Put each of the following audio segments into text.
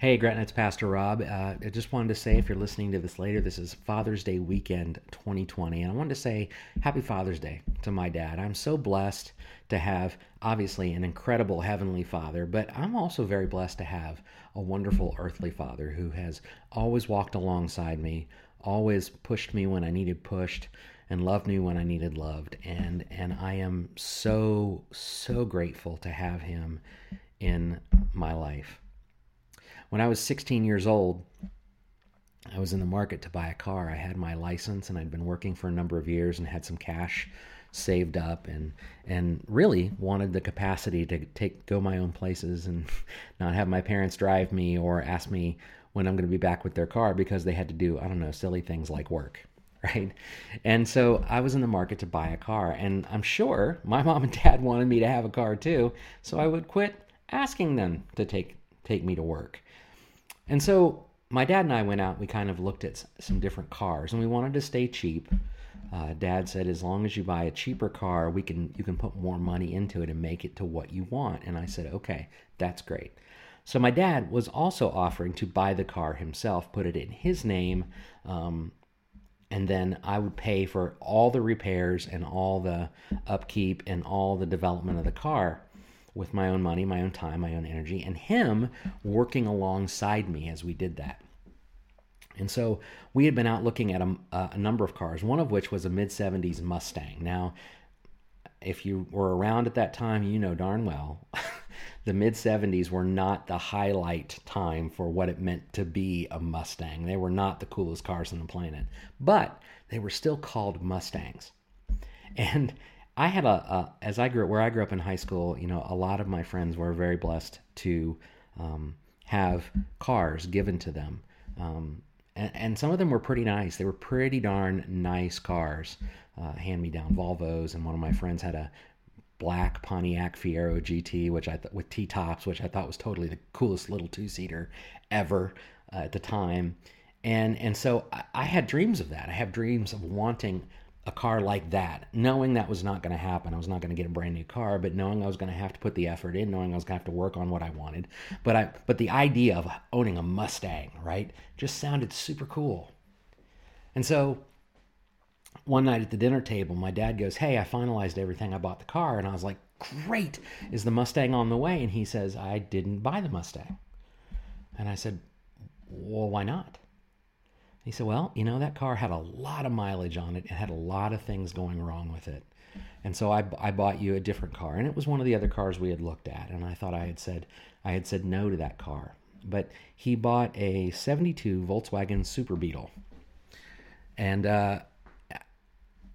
Hey, Gretna, it's Pastor Rob. Uh, I just wanted to say, if you're listening to this later, this is Father's Day weekend 2020. And I wanted to say Happy Father's Day to my dad. I'm so blessed to have, obviously, an incredible Heavenly Father, but I'm also very blessed to have a wonderful earthly Father who has always walked alongside me, always pushed me when I needed pushed, and loved me when I needed loved. And, and I am so, so grateful to have him in my life. When I was 16 years old, I was in the market to buy a car. I had my license and I'd been working for a number of years and had some cash saved up and and really wanted the capacity to take go my own places and not have my parents drive me or ask me when I'm going to be back with their car because they had to do I don't know silly things like work right and so I was in the market to buy a car and I'm sure my mom and dad wanted me to have a car too so I would quit asking them to take take me to work and so my dad and I went out. We kind of looked at some different cars, and we wanted to stay cheap. Uh, dad said, as long as you buy a cheaper car, we can you can put more money into it and make it to what you want. And I said, okay, that's great. So my dad was also offering to buy the car himself, put it in his name, um, and then I would pay for all the repairs and all the upkeep and all the development of the car with my own money, my own time, my own energy, and him working alongside me as we did that. And so we had been out looking at a, a number of cars, one of which was a mid 70s Mustang. Now, if you were around at that time, you know darn well the mid 70s were not the highlight time for what it meant to be a Mustang. They were not the coolest cars on the planet, but they were still called Mustangs. And I had a, a, as I grew where I grew up in high school. You know, a lot of my friends were very blessed to um, have cars given to them, um, and, and, some of them were pretty nice. They were pretty darn nice cars, uh, hand me down Volvos. And one of my friends had a black Pontiac Fiero GT, which I th- with T tops, which I thought was totally the coolest little two seater ever uh, at the time. And and so I, I had dreams of that. I have dreams of wanting a car like that, knowing that was not going to happen. I was not going to get a brand new car, but knowing I was going to have to put the effort in, knowing I was going to have to work on what I wanted. But I, but the idea of owning a Mustang, right, just sounded super cool. And so one night at the dinner table, my dad goes, Hey, I finalized everything. I bought the car. And I was like, Great. Is the Mustang on the way? And he says, I didn't buy the Mustang. And I said, Well, why not? He said, Well, you know, that car had a lot of mileage on it. It had a lot of things going wrong with it. And so I, I bought you a different car. And it was one of the other cars we had looked at. And I thought I had said I had said no to that car. But he bought a 72 Volkswagen Super Beetle. And uh,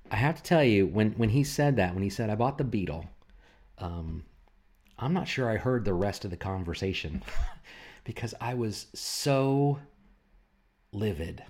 I have to tell you, when, when he said that, when he said, I bought the Beetle, um, I'm not sure I heard the rest of the conversation because I was so livid.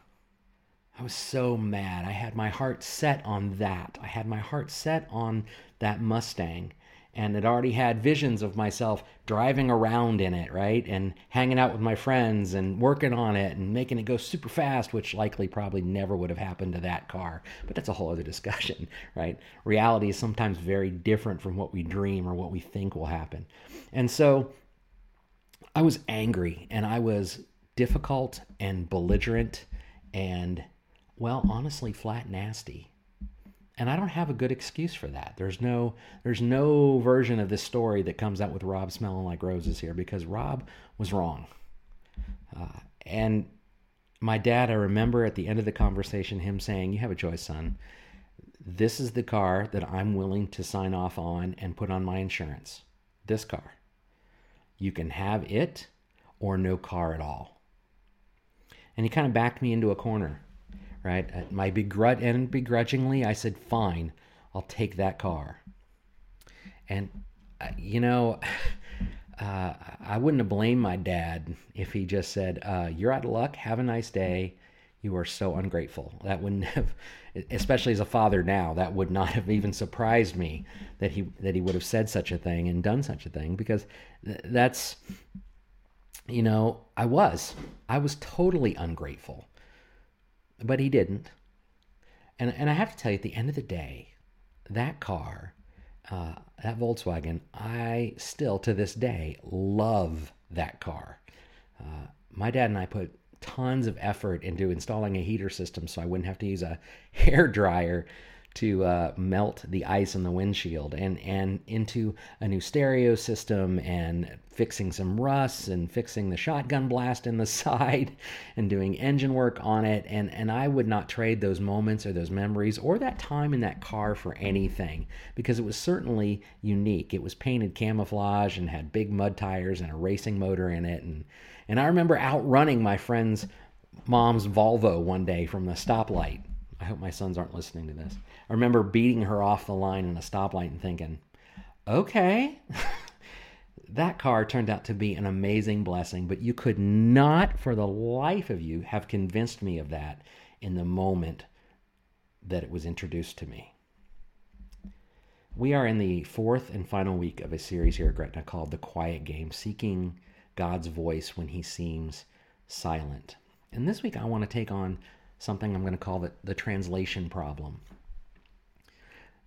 I was so mad. I had my heart set on that. I had my heart set on that Mustang and had already had visions of myself driving around in it, right? And hanging out with my friends and working on it and making it go super fast, which likely probably never would have happened to that car. But that's a whole other discussion, right? Reality is sometimes very different from what we dream or what we think will happen. And so I was angry and I was difficult and belligerent and well, honestly, flat nasty. And I don't have a good excuse for that. There's no there's no version of this story that comes out with Rob smelling like roses here because Rob was wrong. Uh, and my dad, I remember at the end of the conversation him saying, "You have a choice, son. This is the car that I'm willing to sign off on and put on my insurance. This car. You can have it or no car at all." And he kind of backed me into a corner right? My begrudge and begrudgingly, I said, "Fine, I'll take that car." And uh, you know, uh, I wouldn't have blamed my dad if he just said, uh, "You're out of luck. Have a nice day." You are so ungrateful. That wouldn't have, especially as a father now, that would not have even surprised me that he that he would have said such a thing and done such a thing because that's, you know, I was, I was totally ungrateful but he didn't. And and I have to tell you, at the end of the day, that car, uh, that Volkswagen, I still to this day love that car. Uh, my dad and I put tons of effort into installing a heater system so I wouldn't have to use a hair dryer to uh, melt the ice in the windshield and and into a new stereo system and fixing some rusts and fixing the shotgun blast in the side and doing engine work on it. And and I would not trade those moments or those memories or that time in that car for anything because it was certainly unique. It was painted camouflage and had big mud tires and a racing motor in it. And and I remember outrunning my friend's mom's Volvo one day from the stoplight I hope my sons aren't listening to this. I remember beating her off the line in a stoplight and thinking, okay. that car turned out to be an amazing blessing, but you could not, for the life of you, have convinced me of that in the moment that it was introduced to me. We are in the fourth and final week of a series here at Gretna called The Quiet Game Seeking God's Voice When He Seems Silent. And this week I want to take on something I'm going to call the, the translation problem.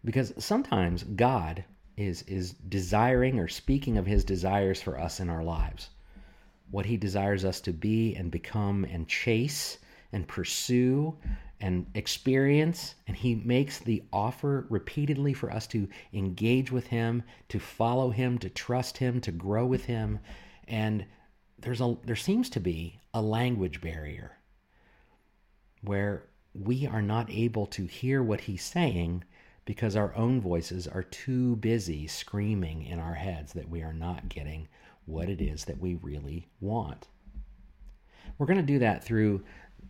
Because sometimes God is, is desiring or speaking of his desires for us in our lives, what he desires us to be and become and chase and pursue and experience. And he makes the offer repeatedly for us to engage with him, to follow him, to trust him, to grow with him. And there's a there seems to be a language barrier where we are not able to hear what he's saying because our own voices are too busy screaming in our heads that we are not getting what it is that we really want. We're going to do that through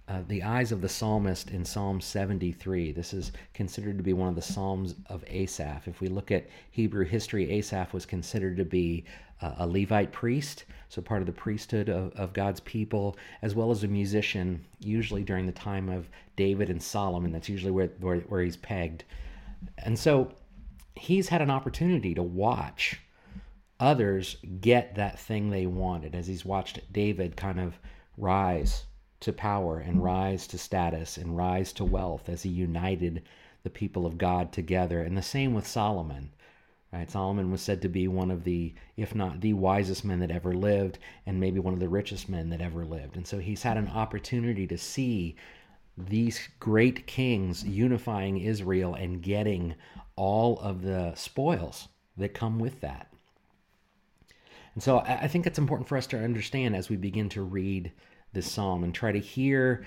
uh, the eyes of the psalmist in Psalm 73. This is considered to be one of the Psalms of Asaph. If we look at Hebrew history, Asaph was considered to be uh, a Levite priest, so part of the priesthood of, of God's people, as well as a musician, usually during the time of David and Solomon. That's usually where, where, where he's pegged. And so he's had an opportunity to watch others get that thing they wanted as he's watched David kind of rise to power and mm. rise to status and rise to wealth as he united the people of God together. And the same with Solomon. Right? Solomon was said to be one of the, if not the wisest men that ever lived, and maybe one of the richest men that ever lived. And so he's had an opportunity to see these great kings unifying Israel and getting all of the spoils that come with that. And so I think it's important for us to understand as we begin to read this psalm and try to hear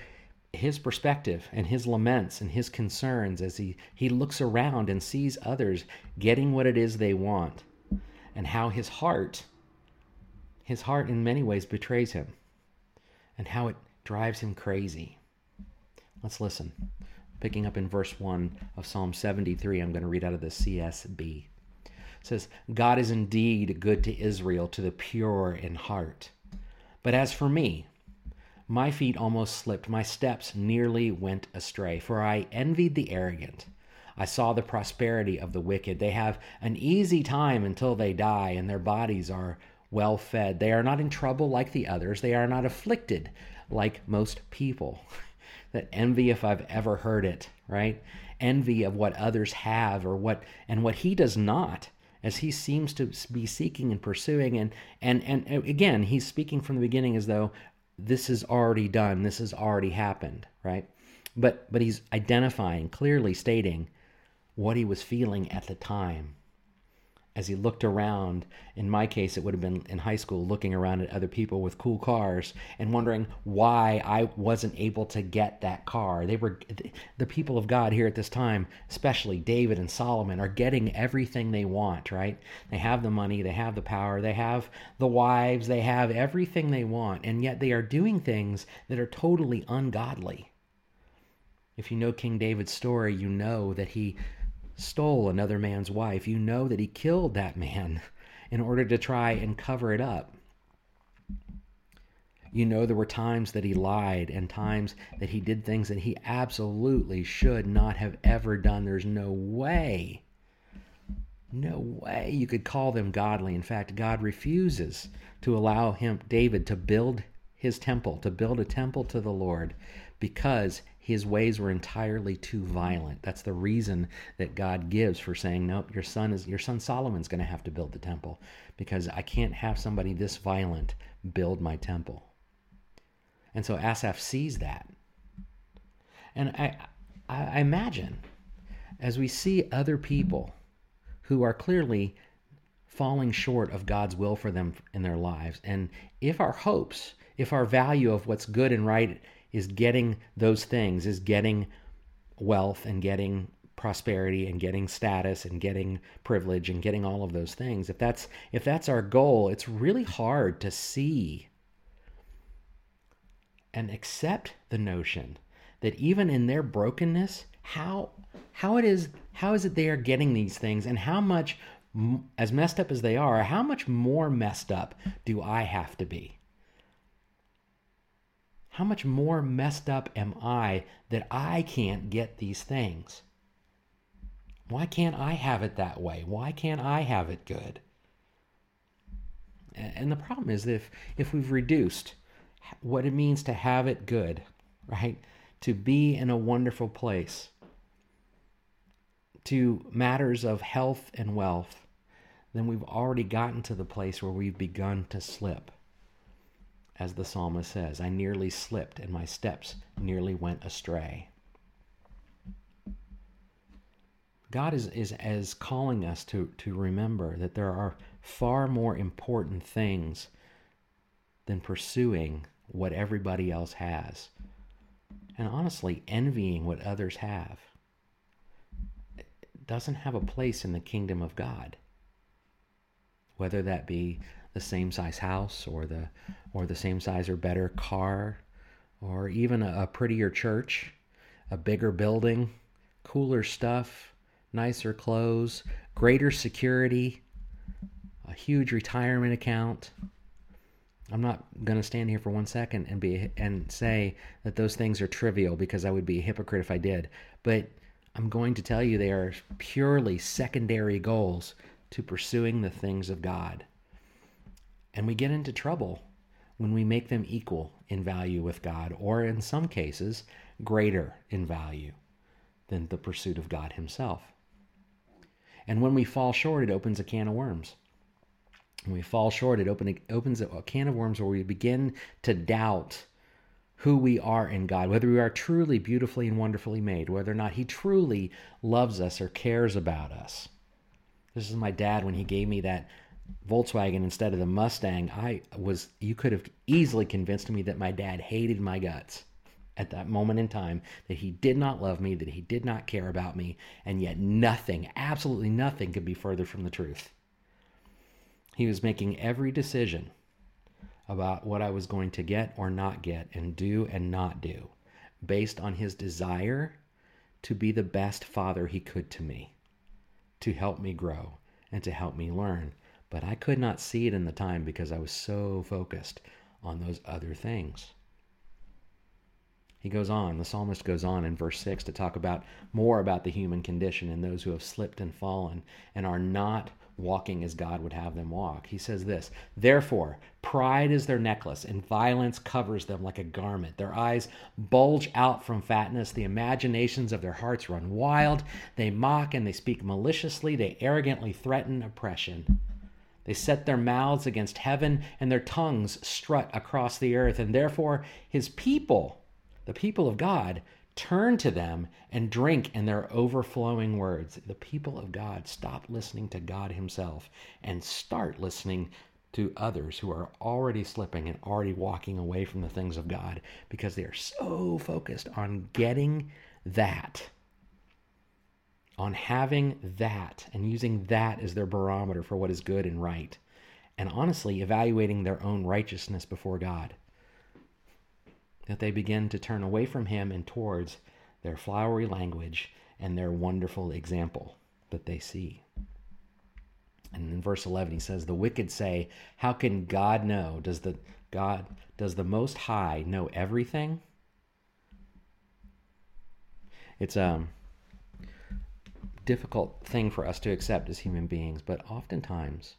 his perspective and his laments and his concerns as he, he looks around and sees others getting what it is they want and how his heart his heart in many ways betrays him and how it drives him crazy. Let's listen. Picking up in verse 1 of psalm 73 i'm going to read out of the csb it says god is indeed good to israel to the pure in heart. But as for me my feet almost slipped, my steps nearly went astray, for I envied the arrogant. I saw the prosperity of the wicked. They have an easy time until they die, and their bodies are well fed. They are not in trouble like the others, they are not afflicted like most people. that envy, if I've ever heard it, right? Envy of what others have or what, and what he does not as he seems to be seeking and pursuing and and and uh, again he's speaking from the beginning as though this is already done, this has already happened, right? But but he's identifying, clearly stating what he was feeling at the time as he looked around. In my case, it would have been in high school, looking around at other people with cool cars and wondering why I wasn't able to get that car. They were the people of God here at this time, especially David and Solomon, are getting everything they want, right? They have the money, they have the power, they have the wives, they have everything they want, and yet they are doing things that are totally ungodly. If you know King David's story, you know that he stole another man's wife, you know that he killed that man in order to try and cover it up. You know there were times that he lied and times that he did things that he absolutely should not have ever done. There's no way, no way you could call them godly. In fact, God refuses to allow him, David, to build his temple, to build a temple to the Lord because his ways were entirely too violent. That's the reason that God gives for saying, "Nope, your son is your son Solomon's going to have to build the temple because I can't have somebody this violent build my temple." And so Asaph sees that. And I, I imagine as we see other people who are clearly falling short of God's will for them in their lives, and if our hopes, if our value of what's good and right is getting those things, is getting wealth and getting prosperity and getting status and getting privilege and getting all of those things. If that's if that's our goal it's really hard to see and accept the notion that even in their brokenness how how it is how is it they are getting these things and how much as messed up as they are how much more messed up do i have to be how much more messed up am i that i can't get these things why can't I have it that way? Why can't I have it good? And the problem is if, if we've reduced what it means to have it good, right? To be in a wonderful place, to matters of health and wealth, then we've already gotten to the place where we've begun to slip. As the psalmist says, I nearly slipped and my steps nearly went astray. God is, is as calling us to, to remember that there are far more important things than pursuing what everybody else has. And honestly, envying what others have doesn't have a place in the kingdom of God. Whether that be the same size house or the or the same size or better car or even a, a prettier church, a bigger building, cooler stuff, nicer clothes, greater security, a huge retirement account. I'm not going to stand here for one second and be and say that those things are trivial because I would be a hypocrite if I did. But I'm going to tell you they are purely secondary goals to pursuing the things of God. And we get into trouble when we make them equal in value with God, or in some cases, greater in value than the pursuit of God Himself. And when we fall short, it opens a can of worms. When we fall short, it open, opens a can of worms where we begin to doubt who we are in God, whether we are truly beautifully and wonderfully made, whether or not He truly loves us or cares about us. This is my dad when he gave me that Volkswagen instead of the Mustang. I was, you could have easily convinced me that my dad hated my guts at that moment in time that he did not love me, that he did not care about me, and yet nothing, absolutely nothing, could be further from the truth. He was making every decision about what I was going to get or not get, and do and not do, based on his desire to be the best father he could to me, to help me grow, and to help me learn. But I could not see it in the time because I was so focused on those other things. He goes on, the psalmist goes on in verse 6 to talk about more about the human condition and those who have slipped and fallen and are not walking as God would have them walk. He says this Therefore, pride is their necklace, and violence covers them like a garment. Their eyes bulge out from fatness. The imaginations of their hearts run wild. They mock and they speak maliciously. They arrogantly threaten oppression. They set their mouths against heaven, and their tongues strut across the earth. And therefore, his people the people of God turn to them and drink in their overflowing words. The people of God stop listening to God Himself and start listening to others who are already slipping and already walking away from the things of God because they are so focused on getting that, on having that, and using that as their barometer for what is good and right, and honestly evaluating their own righteousness before God that they begin to turn away from him and towards their flowery language and their wonderful example that they see. And in verse 11 he says the wicked say, "How can God know? Does the God does the most high know everything?" It's a difficult thing for us to accept as human beings, but oftentimes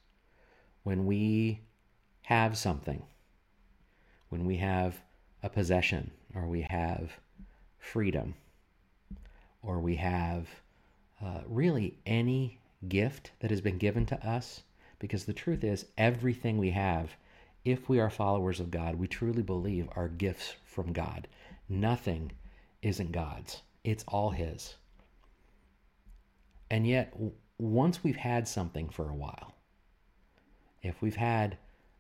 when we have something, when we have a possession or we have freedom or we have uh, really any gift that has been given to us because the truth is everything we have if we are followers of God, we truly believe are gifts from God. Nothing isn't God's, it's all His. And yet, once we've had something for a while, if we've had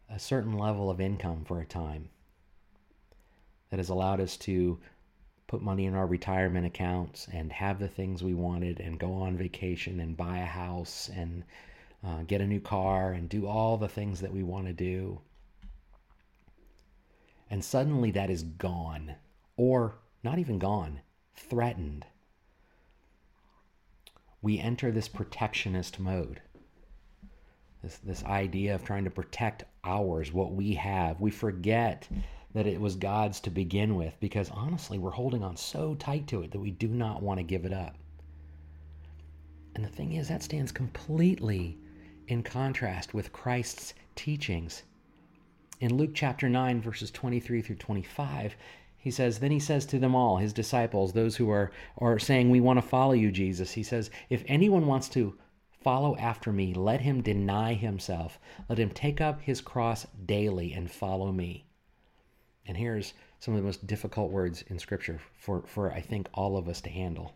a certain level of income for a time that has allowed us to put money in our retirement accounts and have the things we wanted and go on vacation and buy a house and uh, get a new car and do all the things that we want to do. And suddenly that is gone, or not even gone, threatened. We enter this protectionist mode. This, this idea of trying to protect ours, what we have. We forget that it was God's to begin with because honestly, we're holding on so tight to it that we do not want to give it up. And the thing is, that stands completely in contrast with Christ's teachings. In Luke chapter 9, verses 23 through 25, he says, Then he says to them all, his disciples, those who are, are saying, We want to follow you, Jesus, he says, If anyone wants to follow after me, let him deny himself. Let him take up his cross daily and follow me. And here's some of the most difficult words in Scripture for, for I think all of us to handle.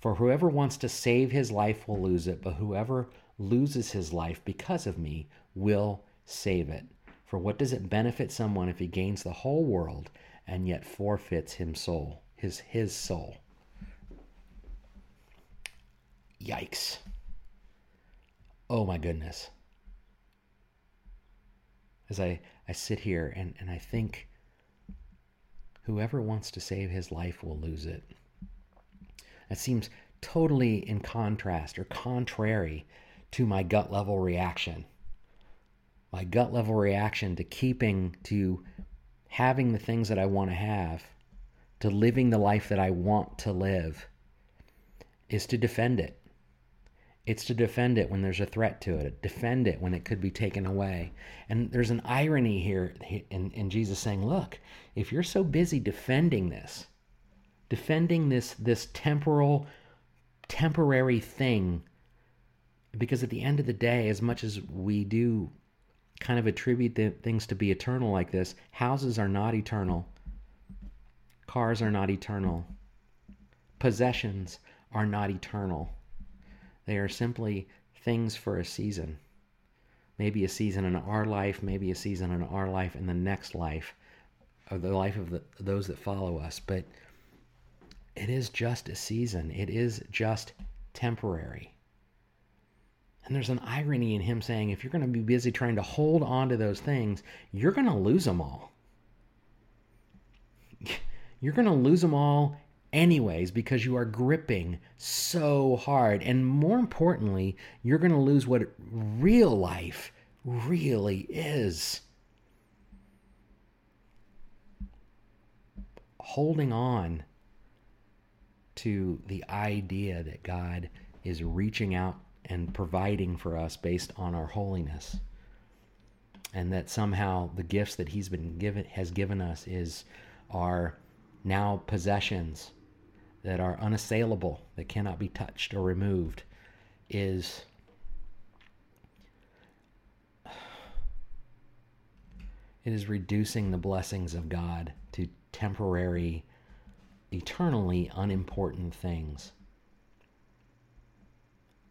For whoever wants to save his life will lose it, but whoever loses his life because of me will save it. For what does it benefit someone if he gains the whole world and yet forfeits his soul, his his soul? Yikes. Oh my goodness. As I, I sit here and, and I think whoever wants to save his life will lose it. That seems totally in contrast or contrary to my gut level reaction. My gut level reaction to keeping, to having the things that I want to have, to living the life that I want to live, is to defend it. It's to defend it when there's a threat to it, defend it when it could be taken away. And there's an irony here in, in Jesus saying, Look, if you're so busy defending this, defending this, this temporal, temporary thing because at the end of the day, as much as we do kind of attribute the things to be eternal like this, houses are not eternal, cars are not eternal, possessions are not eternal. They are simply things for a season. Maybe a season in our life, maybe a season in our life, in the next life, or the life of the, those that follow us. But it is just a season, it is just temporary. And there's an irony in him saying, if you're going to be busy trying to hold on to those things, you're going to lose them all. You're going to lose them all anyways because you are gripping so hard. And more importantly, you're going to lose what real life really is. Holding on to the idea that God is reaching out and providing for us based on our holiness. And that somehow the gifts that he's been given has given us is our now possessions that are unassailable that cannot be touched or removed is it is reducing the blessings of God to temporary eternally unimportant things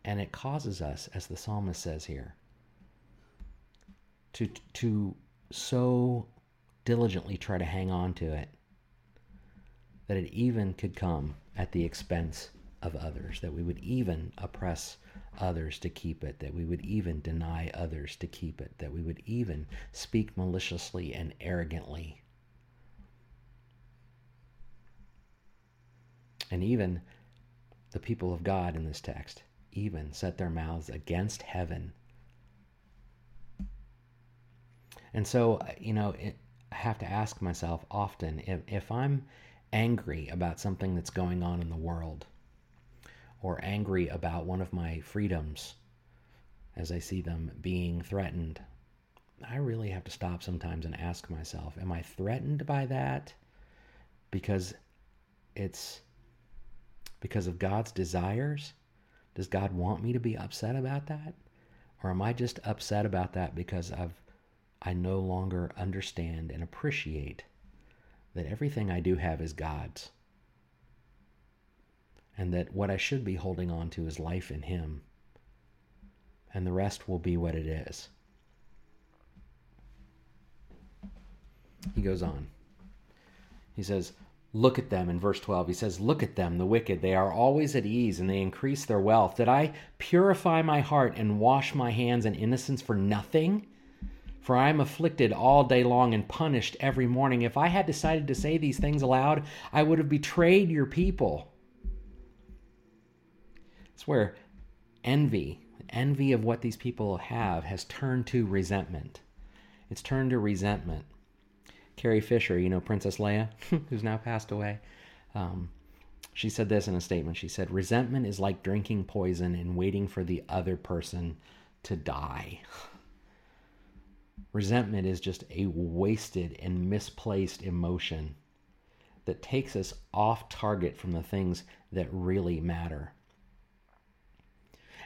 and it causes us, as the psalmist says here, to, to so diligently try to hang on to it that it even could come at the expense of others, that we would even oppress others to keep it, that we would even deny others to keep it, that we would even speak maliciously and arrogantly. And even the people of God in this text even set their mouths against heaven. And so, you know, it, I have to ask myself often if, if I'm angry about something that's going on in the world, or angry about one of my freedoms as I see them being threatened, I really have to stop sometimes and ask myself, am I threatened by that because it's because of God's desires? Does God want me to be upset about that? Or am I just upset about that because I've I no longer understand and appreciate that everything I do have is God's. And that what I should be holding on to is life in Him. And the rest will be what it is. He goes on. He says, Look at them in verse 12. He says, Look at them, the wicked. They are always at ease and they increase their wealth. Did I purify my heart and wash my hands in innocence for nothing? For I am afflicted all day long and punished every morning. If I had decided to say these things aloud, I would have betrayed your people. It's where envy, envy of what these people have, has turned to resentment. It's turned to resentment. Carrie Fisher, you know, Princess Leia, who's now passed away, um, she said this in a statement. She said, Resentment is like drinking poison and waiting for the other person to die. Resentment is just a wasted and misplaced emotion that takes us off target from the things that really matter.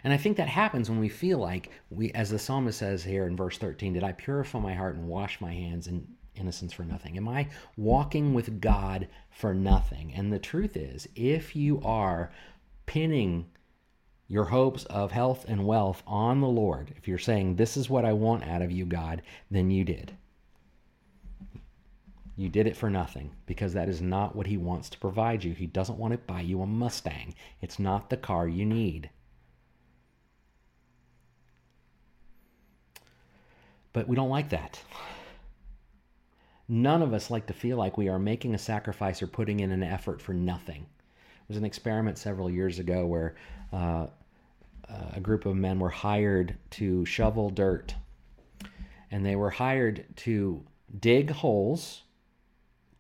And I think that happens when we feel like we, as the psalmist says here in verse 13, did I purify my heart and wash my hands in innocence for nothing? Am I walking with God for nothing? And the truth is, if you are pinning your hopes of health and wealth on the Lord, if you're saying, This is what I want out of you, God, then you did. You did it for nothing because that is not what He wants to provide you. He doesn't want to buy you a Mustang, it's not the car you need. But we don't like that. None of us like to feel like we are making a sacrifice or putting in an effort for nothing. It was an experiment several years ago where uh, a group of men were hired to shovel dirt. And they were hired to dig holes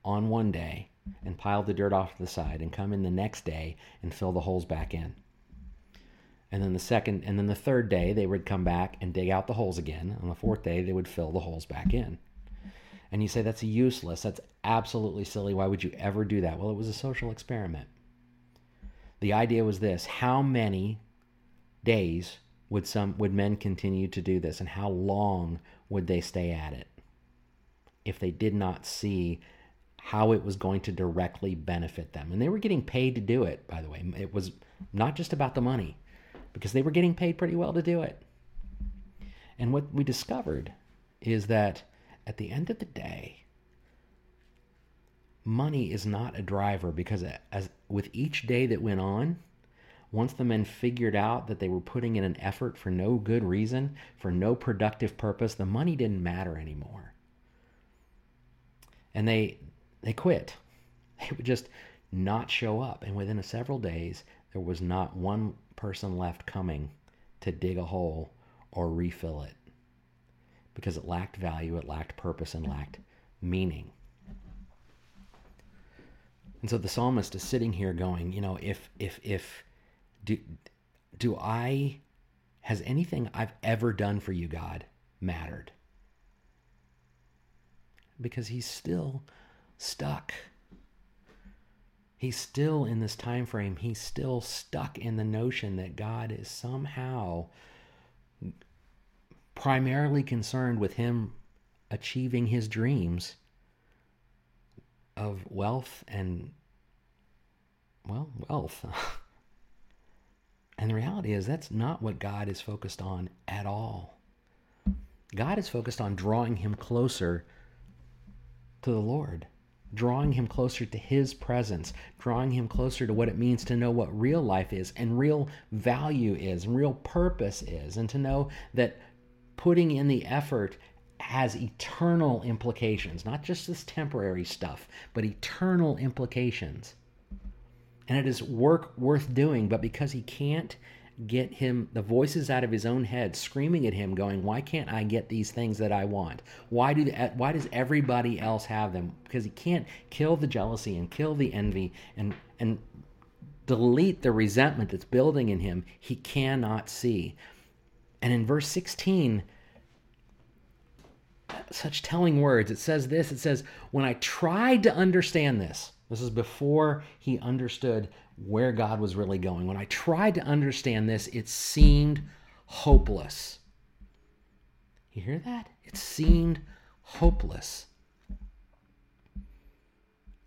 on one day and pile the dirt off to the side and come in the next day and fill the holes back in. And then the second and then the third day they would come back and dig out the holes again. On the fourth day they would fill the holes back in. And you say that's useless. That's absolutely silly. Why would you ever do that? Well, it was a social experiment. The idea was this how many days would some would men continue to do this and how long would they stay at it if they did not see how it was going to directly benefit them and they were getting paid to do it by the way it was not just about the money because they were getting paid pretty well to do it and what we discovered is that at the end of the day, money is not a driver because as with each day that went on, once the men figured out that they were putting in an effort for no good reason, for no productive purpose, the money didn't matter anymore. And they they quit. They would just not show up. And within several days, there was not one person left coming to dig a hole or refill it because it lacked value, it lacked purpose, and lacked meaning. And so the psalmist is sitting here going, you know, if if if do do I has anything I've ever done for you, God, mattered? Because he's still stuck. He's still in this time frame. He's still stuck in the notion that God is somehow primarily concerned with him achieving his dreams of wealth and, well, wealth. and the reality is, that's not what God is focused on at all. God is focused on drawing him closer to the Lord, drawing him closer to his presence, drawing him closer to what it means to know what real life is and real value is and real purpose is, and to know that putting in the effort has eternal implications, not just this temporary stuff, but eternal implications. And it is work worth doing, but because he can't get him the voices out of his own head screaming at him going why can't i get these things that i want why do the? why does everybody else have them because he can't kill the jealousy and kill the envy and and delete the resentment that's building in him he cannot see and in verse 16, such telling words. It says this it says, When I tried to understand this, this is before he understood where God was really going. When I tried to understand this, it seemed hopeless. You hear that? It seemed hopeless.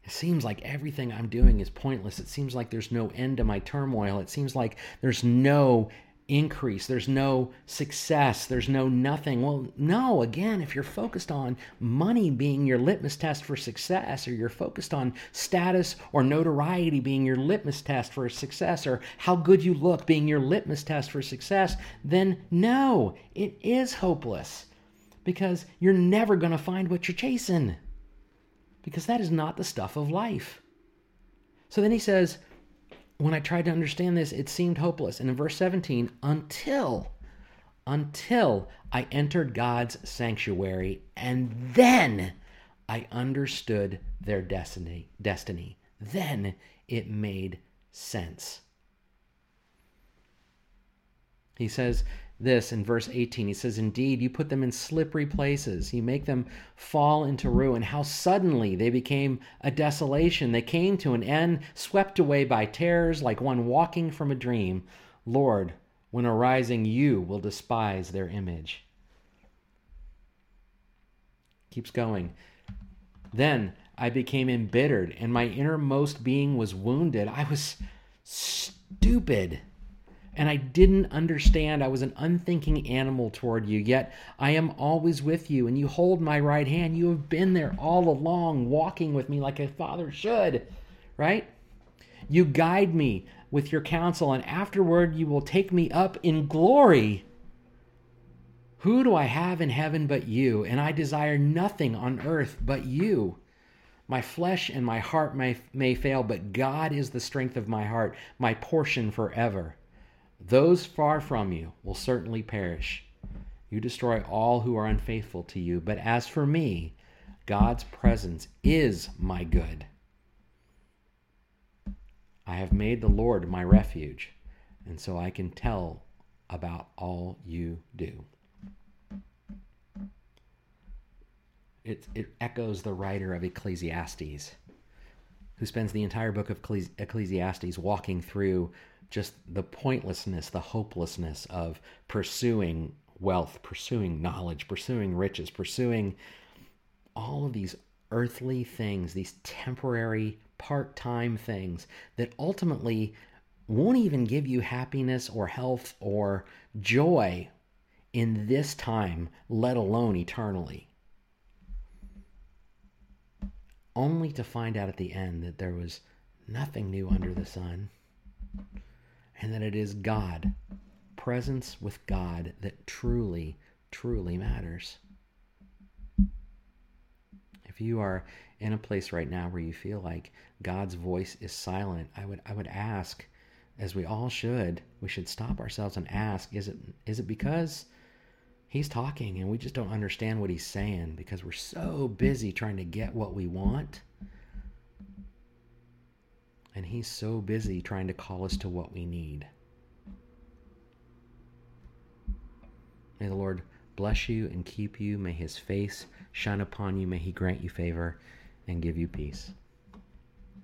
It seems like everything I'm doing is pointless. It seems like there's no end to my turmoil. It seems like there's no increase. There's no success. There's no nothing. Well, no, again, if you're focused on money being your litmus test for success, or you're focused on status or notoriety being your litmus test for success, or how good you look being your litmus test for success, then no, it is hopeless because you're never going to find what you're chasing because that is not the stuff of life. So then he says, when I tried to understand this, it seemed hopeless. And in verse 17, until, until I entered God's sanctuary, and then I understood their destiny. Destiny. Then it made sense. He says, this in verse 18. He says, Indeed, you put them in slippery places. You make them fall into ruin. How suddenly they became a desolation. They came to an end, swept away by terrors like one walking from a dream. Lord, when arising, you will despise their image. Keeps going. Then I became embittered, and my innermost being was wounded. I was stupid and I didn't understand. I was an unthinking animal toward you, yet I am always with you, and you hold my right hand. You have been there all along, walking with me like a father should, right? You guide me with your counsel, and afterward you will take me up in glory. Who do I have in heaven but you? And I desire nothing on earth but you. My flesh and my heart may, may fail, but God is the strength of my heart, my portion forever. Those far from you will certainly perish. You destroy all who are unfaithful to you. But as for me, God's presence is my good. I have made the Lord my refuge, and so I can tell about all you do. It, it echoes the writer of Ecclesiastes, who spends the entire book of Ecclesiastes walking through just the pointlessness, the hopelessness of pursuing wealth, pursuing knowledge, pursuing riches, pursuing all of these earthly things, these temporary, part time things that ultimately won't even give you happiness or health or joy in this time, let alone eternally. Only to find out at the end that there was nothing new under the sun and that it is God, presence with God, that truly, truly matters. If you are in a place right now where you feel like God's voice is silent, I would I would ask, as we all should, we should stop ourselves and ask, is it is it because he's talking and we just don't understand what he's saying because we're so busy trying to get what we want? And He's so busy trying to call us to what we need. May the Lord bless you and keep you. May His face shine upon you. May He grant you favor and give you peace.